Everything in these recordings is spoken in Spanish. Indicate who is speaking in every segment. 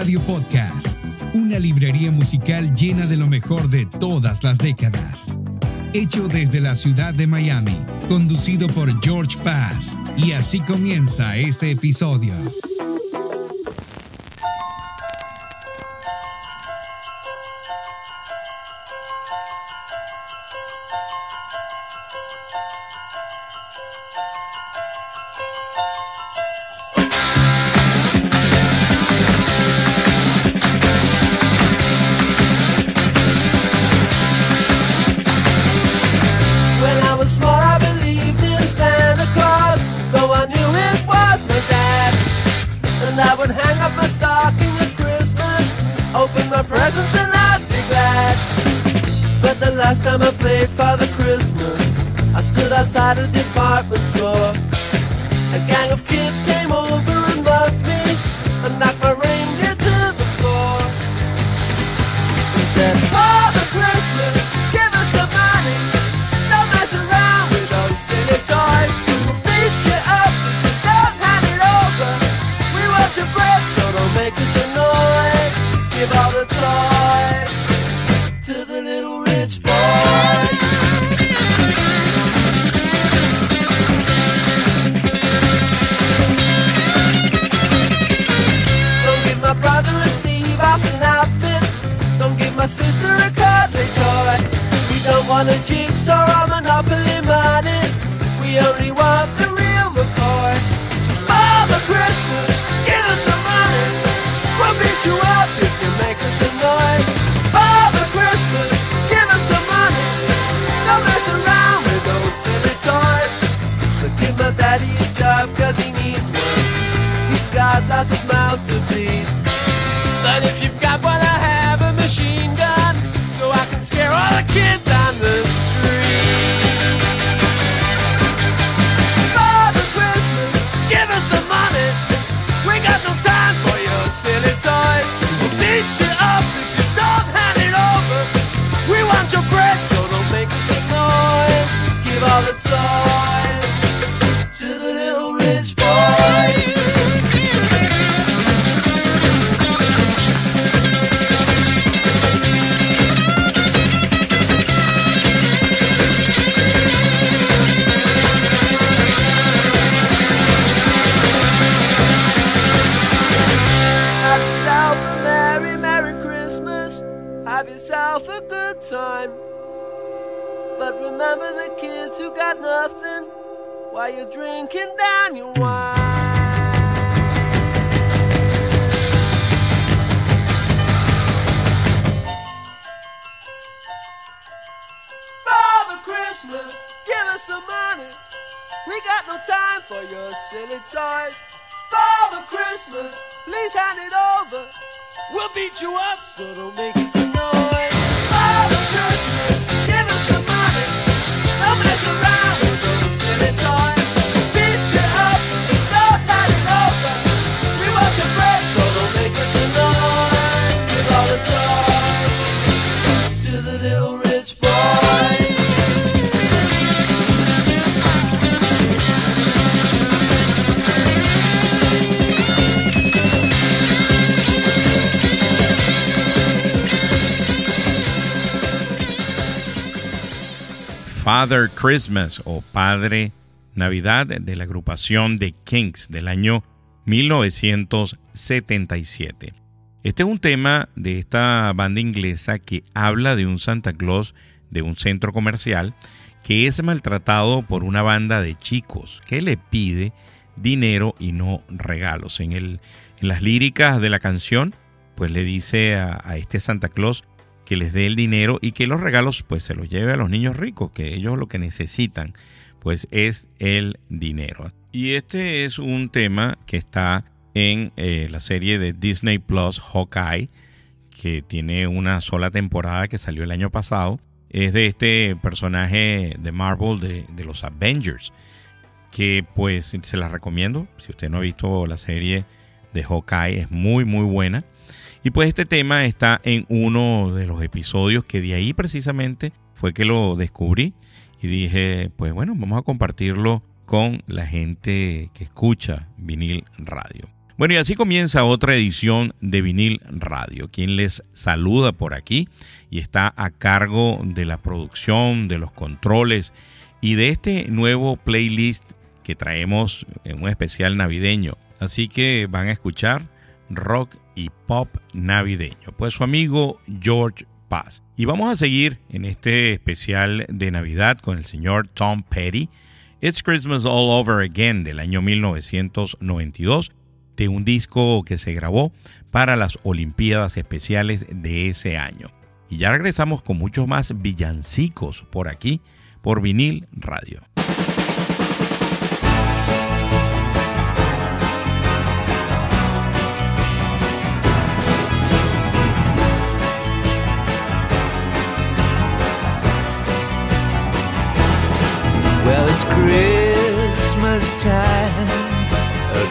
Speaker 1: Radio Podcast, una librería musical llena de lo mejor de todas las décadas. Hecho desde la ciudad de Miami, conducido por George Paz. Y así comienza este episodio. Make us annoyed. Give all the toys to the little rich boys. Don't give my brother Steve an outfit. Don't give my sister a cuddly toy. We don't want a jigsaw or a monopoly money. We only want
Speaker 2: Father Christmas o Padre Navidad de la agrupación The Kings del año 1977. Este es un tema de esta banda inglesa que habla de un Santa Claus de un centro comercial que es maltratado por una banda de chicos que le pide dinero y no regalos. En, el, en las líricas de la canción, pues le dice a, a este Santa Claus que les dé el dinero y que los regalos pues se los lleve a los niños ricos, que ellos lo que necesitan pues es el dinero. Y este es un tema que está en eh, la serie de Disney Plus Hawkeye, que tiene una sola temporada que salió el año pasado. Es de este personaje de Marvel de, de los Avengers, que pues se la recomiendo. Si usted no ha visto la serie de Hawkeye, es muy muy buena. Y pues este tema está en uno de los episodios que de ahí precisamente fue que lo descubrí y dije, pues bueno, vamos a compartirlo con la gente que escucha vinil radio. Bueno, y así comienza otra edición de Vinil Radio. Quien les saluda por aquí y está a cargo de la producción, de los controles y de este nuevo playlist que traemos en un especial navideño. Así que van a escuchar rock y pop navideño. Pues su amigo George Paz. Y vamos a seguir en este especial de Navidad con el señor Tom Petty. It's Christmas All Over Again del año 1992 de un disco que se grabó para las Olimpiadas Especiales de ese año. Y ya regresamos con muchos más villancicos por aquí, por vinil radio.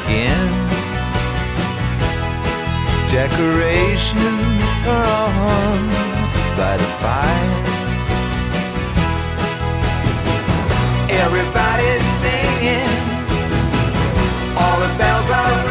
Speaker 3: Again. Decorations are on by the fire. Everybody's singing, all the bells are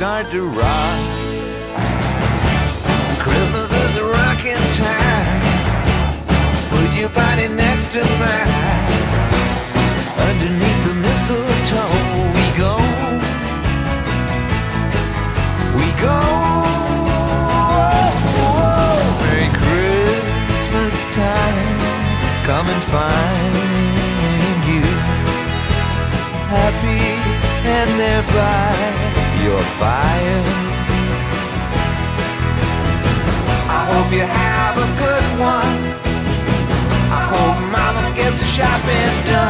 Speaker 3: start to shopping done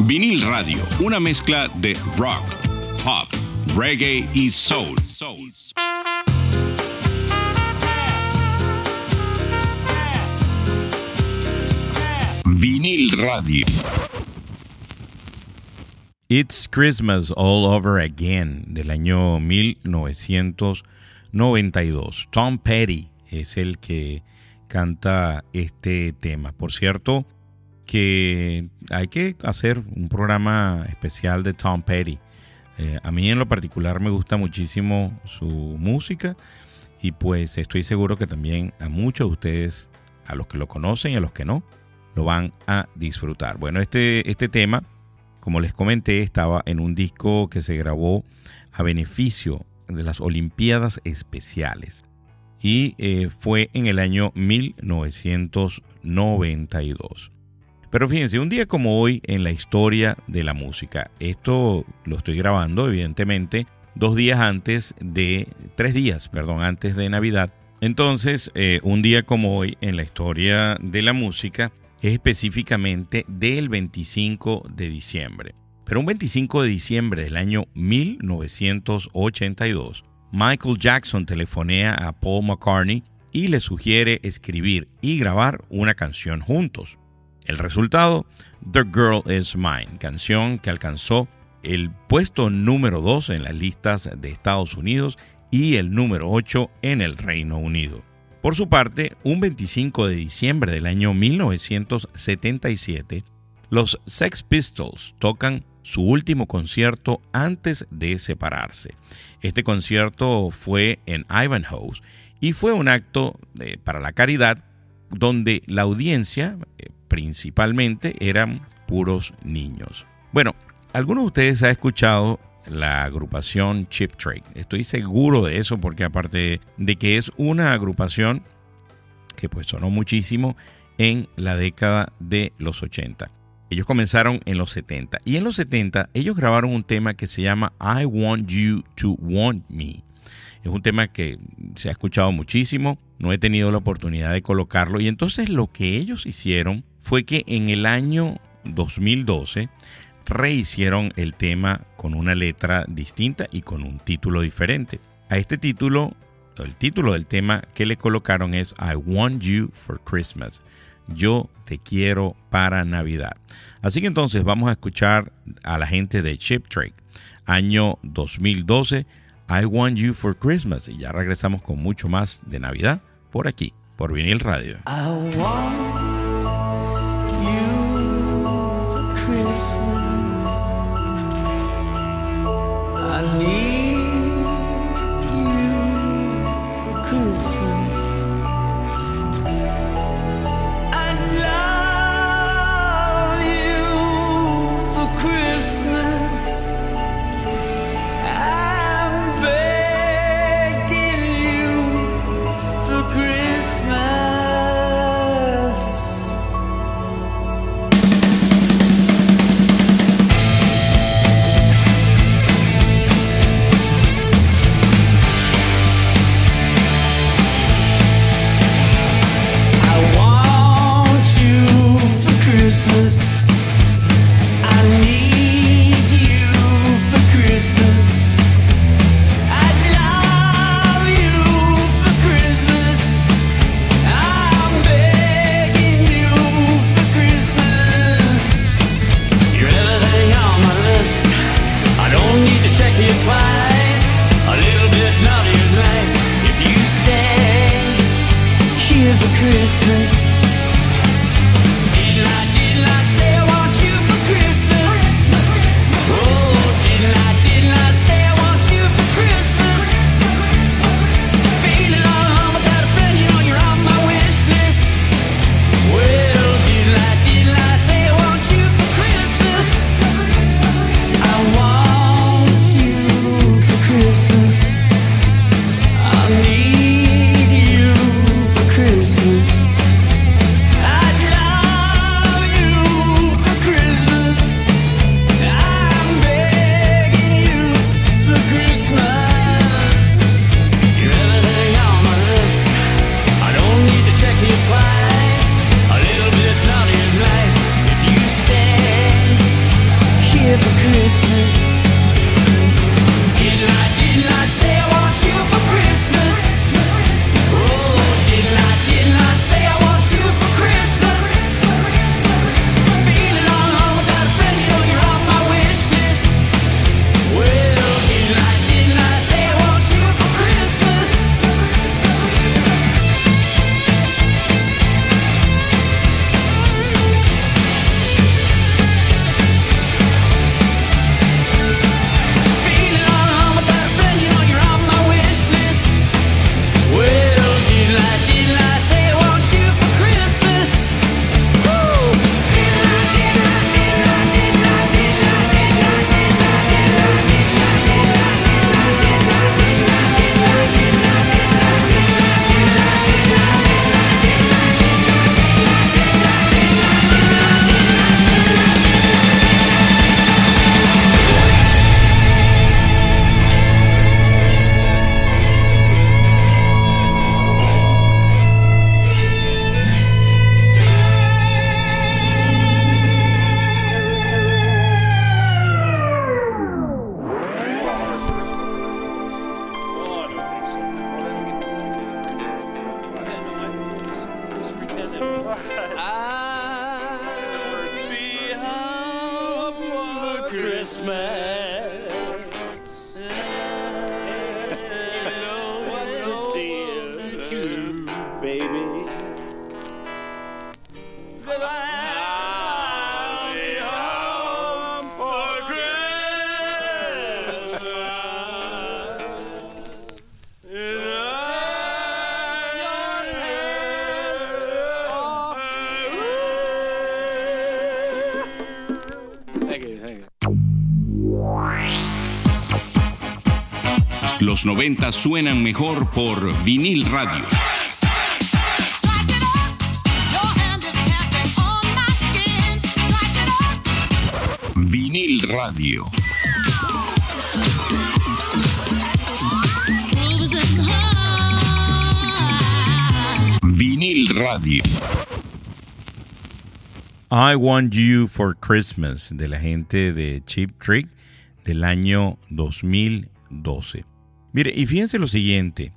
Speaker 4: Vinil Radio, una mezcla de rock, pop, reggae y soul. Vinil Radio.
Speaker 2: It's Christmas All Over Again del año 1992. Tom Petty es el que canta este tema. Por cierto, que hay que hacer un programa especial de Tom Petty. Eh, a mí en lo particular me gusta muchísimo su música y pues estoy seguro que también a muchos de ustedes, a los que lo conocen y a los que no, lo van a disfrutar. Bueno, este, este tema, como les comenté, estaba en un disco que se grabó a beneficio de las Olimpiadas Especiales y eh, fue en el año 1992. Pero fíjense, un día como hoy en la historia de la música, esto lo estoy grabando evidentemente dos días antes de, tres días, perdón, antes de Navidad. Entonces, eh, un día como hoy en la historia de la música es específicamente del 25 de diciembre. Pero un 25 de diciembre del año 1982, Michael Jackson telefonea a Paul McCartney y le sugiere escribir y grabar una canción juntos. El resultado, The Girl Is Mine, canción que alcanzó el puesto número 2 en las listas de Estados Unidos y el número 8 en el Reino Unido. Por su parte, un 25 de diciembre del año 1977, los Sex Pistols tocan su último concierto antes de separarse. Este concierto fue en Ivanhoe y fue un acto eh, para la caridad donde la audiencia eh, principalmente eran puros niños. Bueno, algunos de ustedes han escuchado la agrupación Chip Trick. Estoy seguro de eso porque aparte de que es una agrupación que pues sonó muchísimo en la década de los 80. Ellos comenzaron en los 70 y en los 70 ellos grabaron un tema que se llama I Want You to Want Me. Es un tema que se ha escuchado muchísimo, no he tenido la oportunidad de colocarlo y entonces lo que ellos hicieron fue que en el año 2012 rehicieron el tema con una letra distinta y con un título diferente. A este título, el título del tema que le colocaron es I Want You for Christmas. Yo te quiero para Navidad. Así que entonces vamos a escuchar a la gente de Chip Trick, año 2012, I Want You for Christmas. Y ya regresamos con mucho más de Navidad por aquí, por Vinil Radio.
Speaker 5: I want
Speaker 4: Los 90 suenan mejor por vinil radio. Vinil radio. Vinil radio.
Speaker 2: I Want You for Christmas de la gente de Cheap Trick del año 2012. Mire, y fíjense lo siguiente,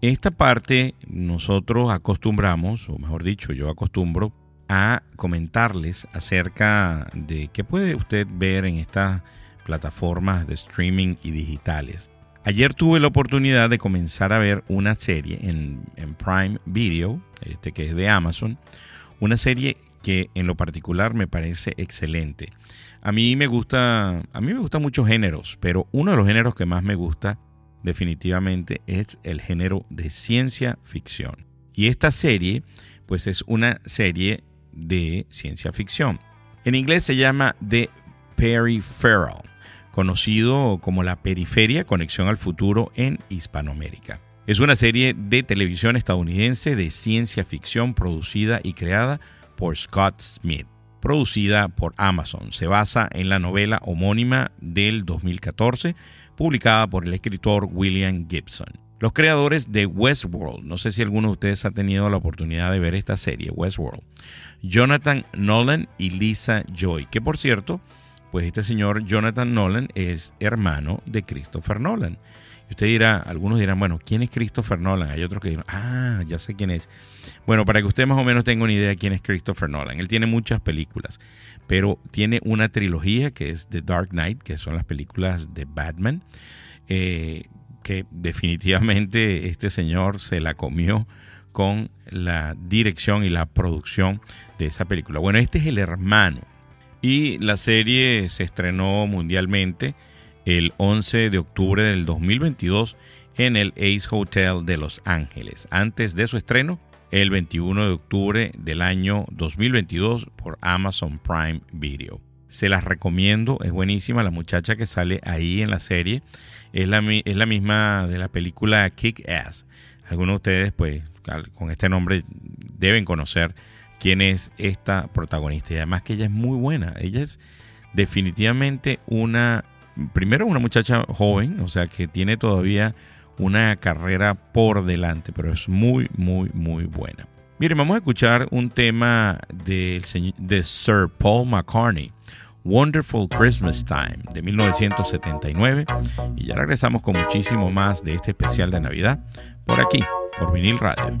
Speaker 2: esta parte nosotros acostumbramos, o mejor dicho, yo acostumbro a comentarles acerca de qué puede usted ver en estas plataformas de streaming y digitales. Ayer tuve la oportunidad de comenzar a ver una serie en, en Prime Video, este que es de Amazon, una serie que en lo particular me parece excelente. A mí me gusta, a mí me gustan muchos géneros, pero uno de los géneros que más me gusta definitivamente es el género de ciencia ficción. Y esta serie, pues es una serie de ciencia ficción. En inglés se llama The Peripheral, conocido como la periferia conexión al futuro en Hispanoamérica. Es una serie de televisión estadounidense de ciencia ficción producida y creada por Scott Smith, producida por Amazon. Se basa en la novela homónima del 2014, publicada por el escritor William Gibson. Los creadores de Westworld, no sé si alguno de ustedes ha tenido la oportunidad de ver esta serie, Westworld, Jonathan Nolan y Lisa Joy, que por cierto, pues este señor Jonathan Nolan es hermano de Christopher Nolan. Y usted dirá, algunos dirán, bueno, ¿quién es Christopher Nolan? Hay otros que dirán, ah, ya sé quién es. Bueno, para que usted más o menos tenga una idea de quién es Christopher Nolan. Él tiene muchas películas, pero tiene una trilogía que es The Dark Knight, que son las películas de Batman, eh, que definitivamente este señor se la comió con la dirección y la producción de esa película. Bueno, este es el hermano. Y la serie se estrenó mundialmente el 11 de octubre del 2022 en el Ace Hotel de Los Ángeles. Antes de su estreno, el 21 de octubre del año 2022 por Amazon Prime Video. Se las recomiendo, es buenísima. La muchacha que sale ahí en la serie es la, es la misma de la película Kick Ass. Algunos de ustedes, pues, con este nombre deben conocer quién es esta protagonista. Y además que ella es muy buena. Ella es definitivamente una primero una muchacha joven, o sea que tiene todavía una carrera por delante, pero es muy, muy, muy buena. Miren, vamos a escuchar un tema señor- de Sir Paul McCartney, Wonderful Christmas Time, de 1979. Y ya regresamos con muchísimo más de este especial de Navidad, por aquí, por Vinil Radio.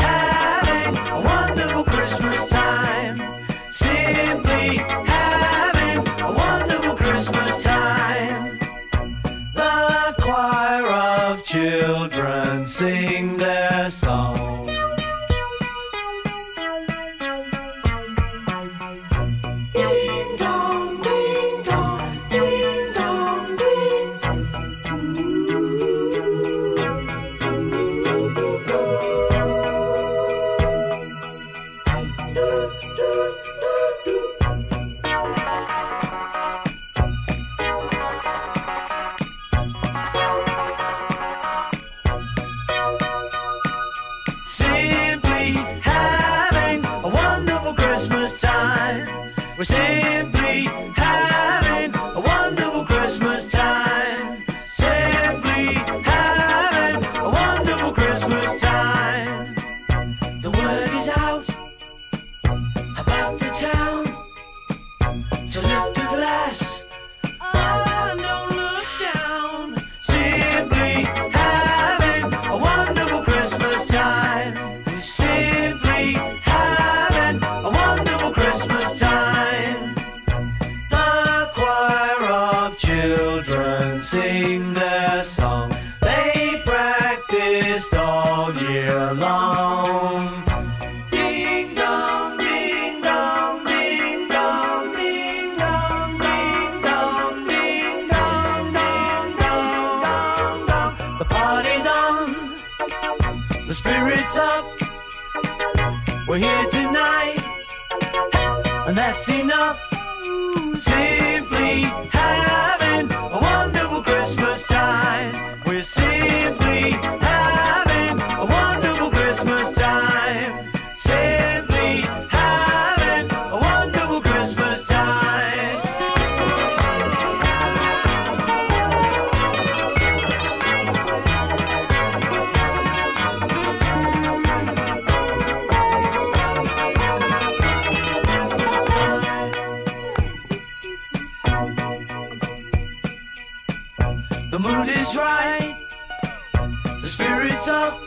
Speaker 6: spirit's up.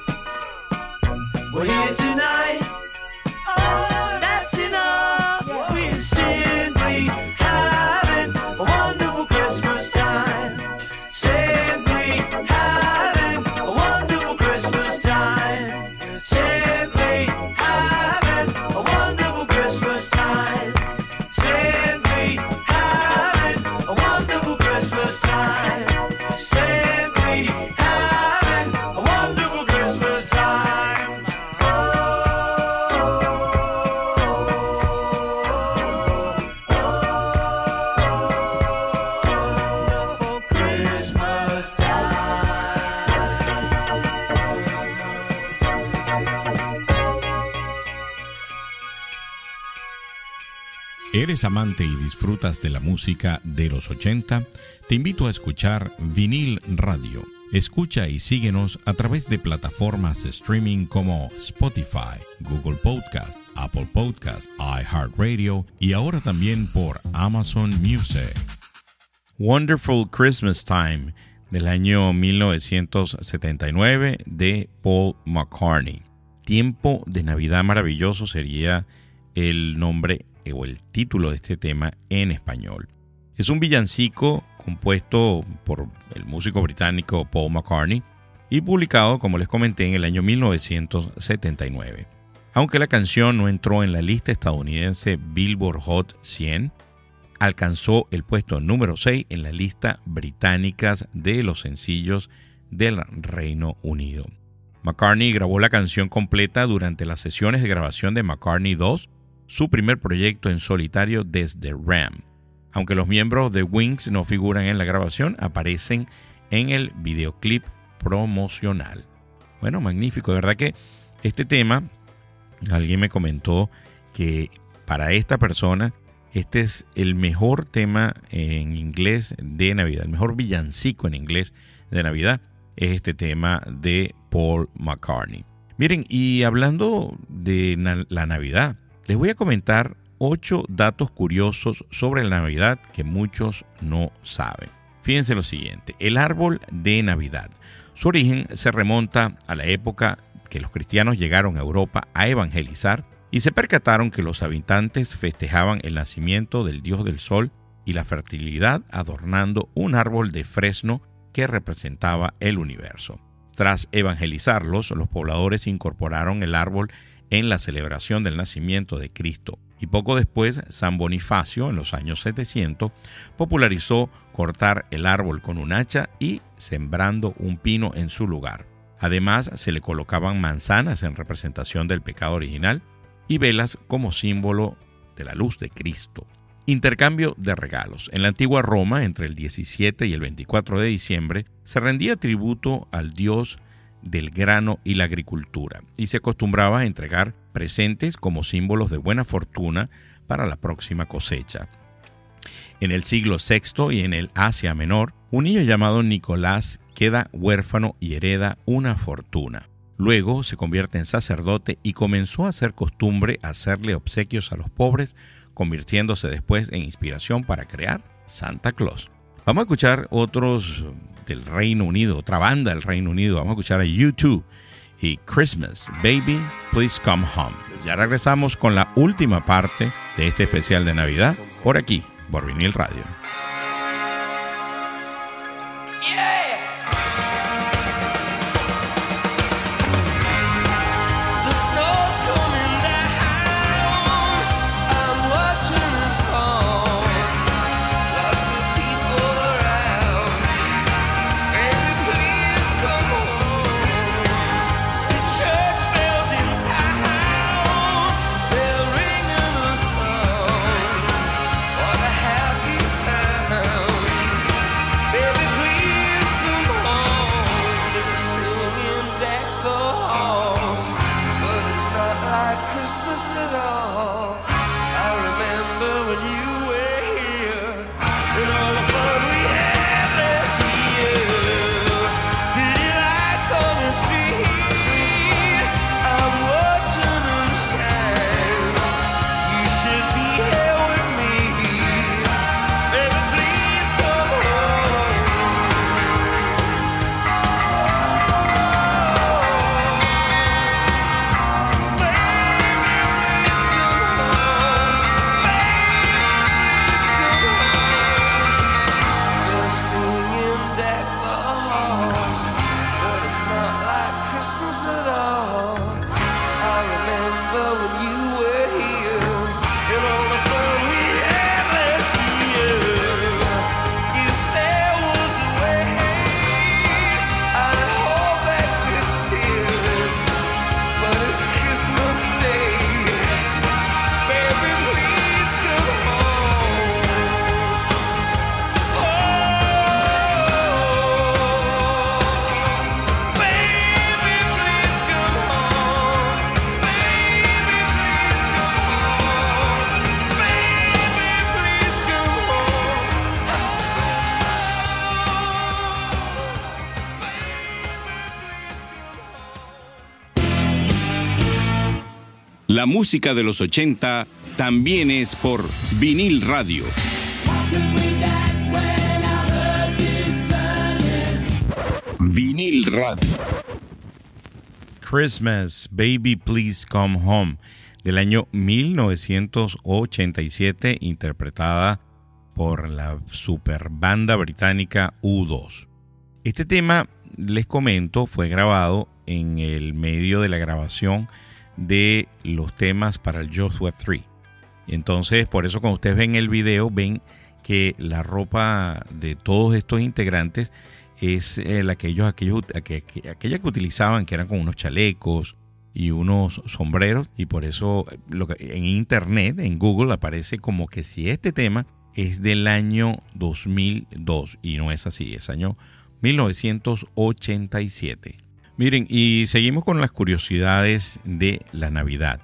Speaker 6: We're here tonight.
Speaker 2: ¿Eres amante y disfrutas de la música de los 80? Te invito a escuchar Vinil Radio. Escucha y síguenos a través de plataformas de streaming como Spotify, Google Podcast, Apple Podcast, iHeartRadio y ahora también por Amazon Music. Wonderful Christmas Time del año 1979 de Paul McCartney. Tiempo de Navidad maravilloso sería el nombre o el título de este tema en español. Es un villancico compuesto por el músico británico Paul McCartney y publicado, como les comenté, en el año 1979. Aunque la canción no entró en la lista estadounidense Billboard Hot 100, alcanzó el puesto número 6 en la lista británicas de los sencillos del Reino Unido. McCartney grabó la canción completa durante las sesiones de grabación de McCartney 2, su primer proyecto en solitario desde Ram. Aunque los miembros de Wings no figuran en la grabación, aparecen en el videoclip promocional. Bueno, magnífico, de verdad que este tema, alguien me comentó que para esta persona este es el mejor tema en inglés de Navidad, el mejor villancico en inglés de Navidad es este tema de Paul McCartney. Miren, y hablando de la Navidad, les voy a comentar ocho datos curiosos sobre la Navidad que muchos no saben. Fíjense lo siguiente, el árbol de Navidad. Su origen se remonta a la época que los cristianos llegaron a Europa a evangelizar y se percataron que los habitantes festejaban el nacimiento del dios del sol y la fertilidad adornando un árbol de fresno que representaba el universo. Tras evangelizarlos, los pobladores incorporaron el árbol en la celebración del nacimiento de Cristo y poco después San Bonifacio, en los años 700, popularizó cortar el árbol con un hacha y sembrando un pino en su lugar. Además, se le colocaban manzanas en representación del pecado original y velas como símbolo de la luz de Cristo. Intercambio de regalos. En la antigua Roma, entre el 17 y el 24 de diciembre, se rendía tributo al dios del grano y la agricultura, y se acostumbraba a entregar presentes como símbolos de buena fortuna para la próxima cosecha. En el siglo VI y en el Asia Menor, un niño llamado Nicolás queda huérfano y hereda una fortuna. Luego se convierte en sacerdote y comenzó a hacer costumbre hacerle obsequios a los pobres, convirtiéndose después en inspiración para crear Santa Claus. Vamos a escuchar otros del Reino Unido, otra banda del Reino Unido. Vamos a escuchar a U2 y Christmas, Baby, Please Come Home. Ya regresamos con la última parte de este especial de Navidad por aquí, por Vinil Radio.
Speaker 4: La música de los 80 también es por vinil radio. Vinil radio.
Speaker 2: Christmas, Baby Please Come Home, del año 1987, interpretada por la super banda británica U2. Este tema, les comento, fue grabado en el medio de la grabación de los temas para el Joshua 3. Entonces, por eso cuando ustedes ven el video, ven que la ropa de todos estos integrantes es eh, la que ellos, aquellos, aqu- que utilizaban, que eran con unos chalecos y unos sombreros. Y por eso eh, lo que, en internet, en Google, aparece como que si este tema es del año 2002. Y no es así, es año 1987. Miren, y seguimos con las curiosidades de la Navidad.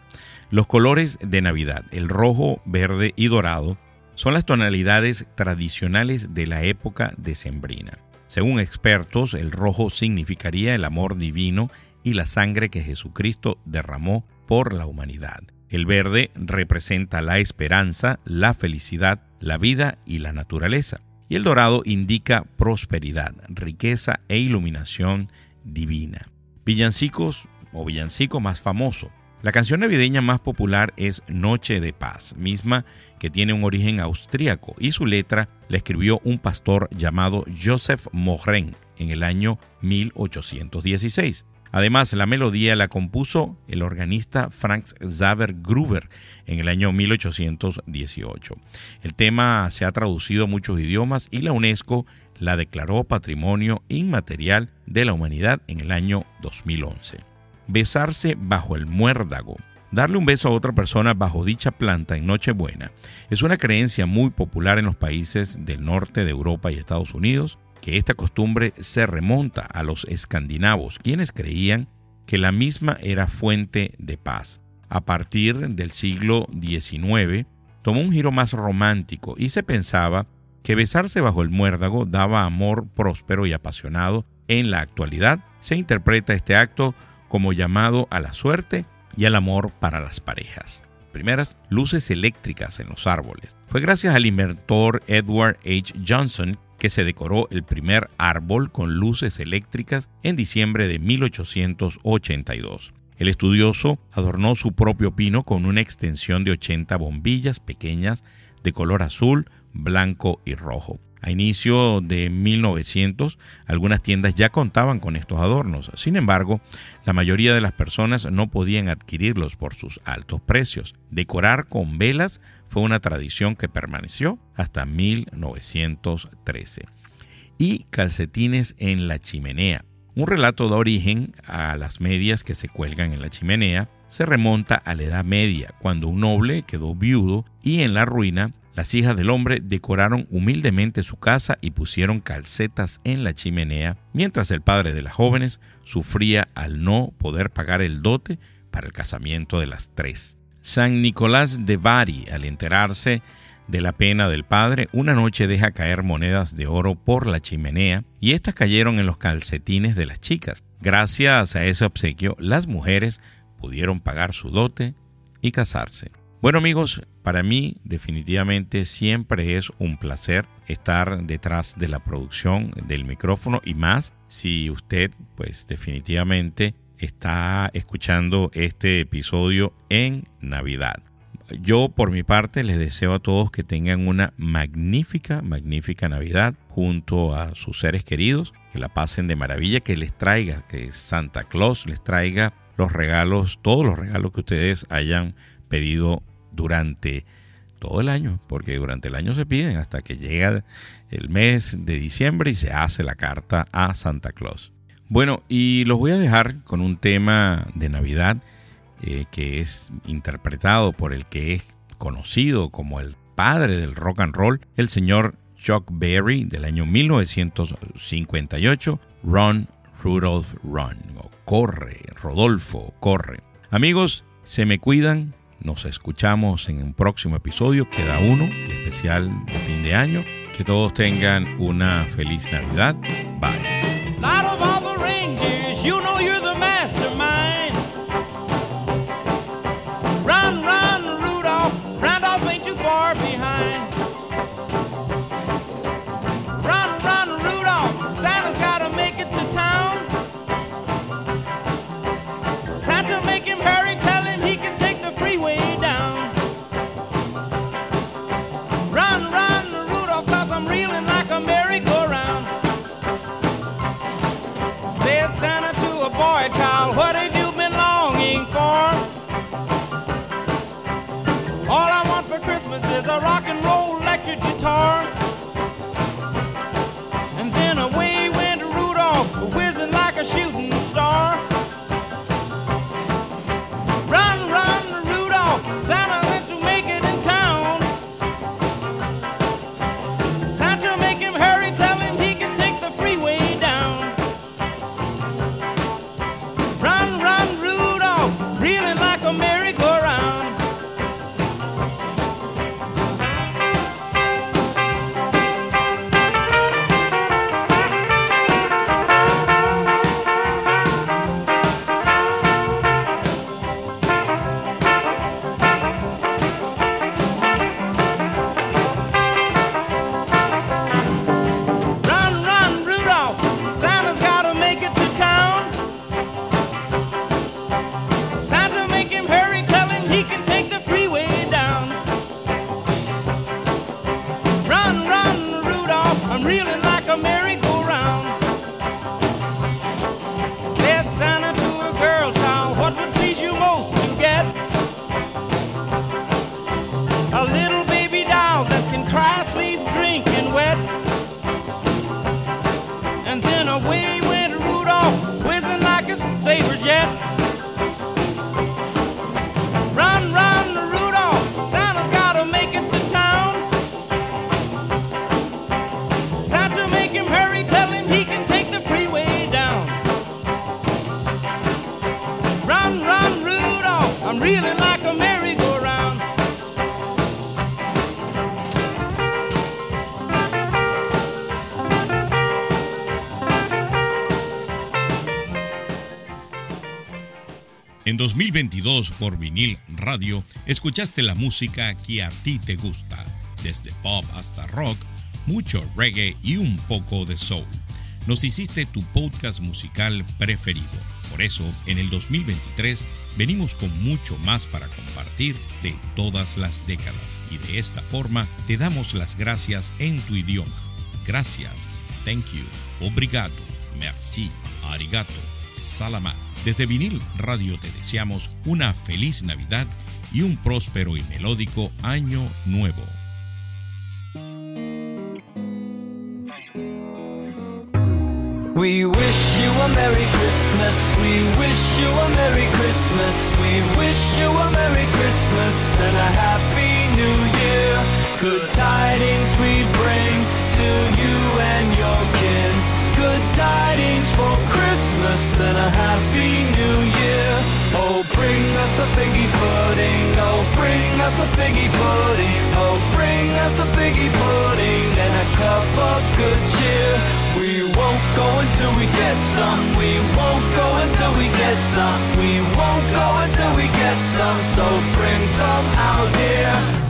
Speaker 2: Los colores de Navidad, el rojo, verde y dorado, son las tonalidades tradicionales de la época decembrina. Según expertos, el rojo significaría el amor divino y la sangre que Jesucristo derramó por la humanidad. El verde representa la esperanza, la felicidad, la vida y la naturaleza. Y el dorado indica prosperidad, riqueza e iluminación divina. Villancicos o villancico más famoso. La canción navideña más popular es Noche de Paz, misma que tiene un origen austríaco y su letra la escribió un pastor llamado Joseph Mohren en el año 1816. Además, la melodía la compuso el organista Franz Xaver Gruber en el año 1818. El tema se ha traducido a muchos idiomas y la UNESCO la declaró Patrimonio Inmaterial de la Humanidad en el año 2011. Besarse bajo el muérdago. Darle un beso a otra persona bajo dicha planta en Nochebuena es una creencia muy popular en los países del norte de Europa y Estados Unidos, que esta costumbre se remonta a los escandinavos, quienes creían que la misma era fuente de paz. A partir del siglo XIX, tomó un giro más romántico y se pensaba que besarse bajo el muérdago daba amor próspero y apasionado. En la actualidad se interpreta este acto como llamado a la suerte y al amor para las parejas. Primeras luces eléctricas en los árboles. Fue gracias al inventor Edward H. Johnson que se decoró el primer árbol con luces eléctricas en diciembre de 1882. El estudioso adornó su propio pino con una extensión de 80 bombillas pequeñas de color azul, blanco y rojo. A inicio de 1900, algunas tiendas ya contaban con estos adornos. Sin embargo, la mayoría de las personas no podían adquirirlos por sus altos precios. Decorar con velas fue una tradición que permaneció hasta 1913. Y calcetines en la chimenea. Un relato da origen a las medias que se cuelgan en la chimenea. Se remonta a la Edad Media, cuando un noble quedó viudo y en la ruina las hijas del hombre decoraron humildemente su casa y pusieron calcetas en la chimenea, mientras el padre de las jóvenes sufría al no poder pagar el dote para el casamiento de las tres. San Nicolás de Bari, al enterarse de la pena del padre, una noche deja caer monedas de oro por la chimenea y estas cayeron en los calcetines de las chicas. Gracias a ese obsequio, las mujeres pudieron pagar su dote y casarse. Bueno amigos, para mí definitivamente siempre es un placer estar detrás de la producción del micrófono y más si usted pues definitivamente está escuchando este episodio en Navidad. Yo por mi parte les deseo a todos que tengan una magnífica, magnífica Navidad junto a sus seres queridos, que la pasen de maravilla, que les traiga, que Santa Claus les traiga los regalos, todos los regalos que ustedes hayan pedido durante todo el año, porque durante el año se piden hasta que llega el mes de diciembre y se hace la carta a Santa Claus. Bueno, y los voy a dejar con un tema de Navidad eh, que es interpretado por el que es conocido como el padre del rock and roll, el señor Chuck Berry del año 1958, Run Rudolph Run, o corre, Rodolfo, corre. Amigos, se me cuidan, nos escuchamos en un próximo episodio, queda uno, el especial de fin de año. Que todos tengan una feliz Navidad. Bye. 2022 por vinil radio escuchaste la música que a ti te gusta, desde pop hasta rock, mucho reggae y un poco de soul. Nos hiciste tu podcast musical preferido. Por eso, en el 2023 venimos con mucho más para compartir de todas las décadas y de esta forma te damos las gracias en tu idioma. Gracias, thank you, obrigado, merci, arigato, salamat. Desde Vinil Radio te deseamos una feliz Navidad y un próspero y melódico año nuevo.
Speaker 6: We wish you a Merry Christmas. We wish you a Merry Christmas. We wish you a Merry Christmas and a Happy New Year. Good tidings we bring to you and your kin. Good tidings for Christmas and a Happy New Year. Oh, bring us a figgy pudding. Oh, bring us a figgy pudding. Oh, bring us a figgy pudding and a cup of good cheer. We won't go until we get some. We won't go until we get some. We won't go until we get some. So bring some out here.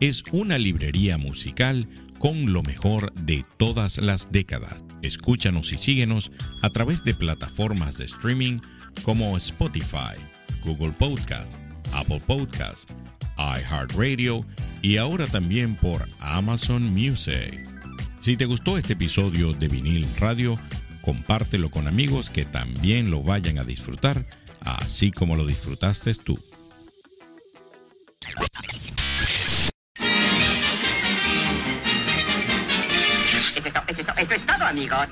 Speaker 2: es una librería musical con lo mejor de todas las décadas. Escúchanos y síguenos a través de plataformas de streaming como Spotify, Google Podcast, Apple Podcast, iHeartRadio y ahora también por Amazon Music. Si te gustó este episodio de Vinil Radio, compártelo con amigos que también lo vayan a disfrutar, así como lo disfrutaste tú.
Speaker 7: eso es todo, es todo, amigos.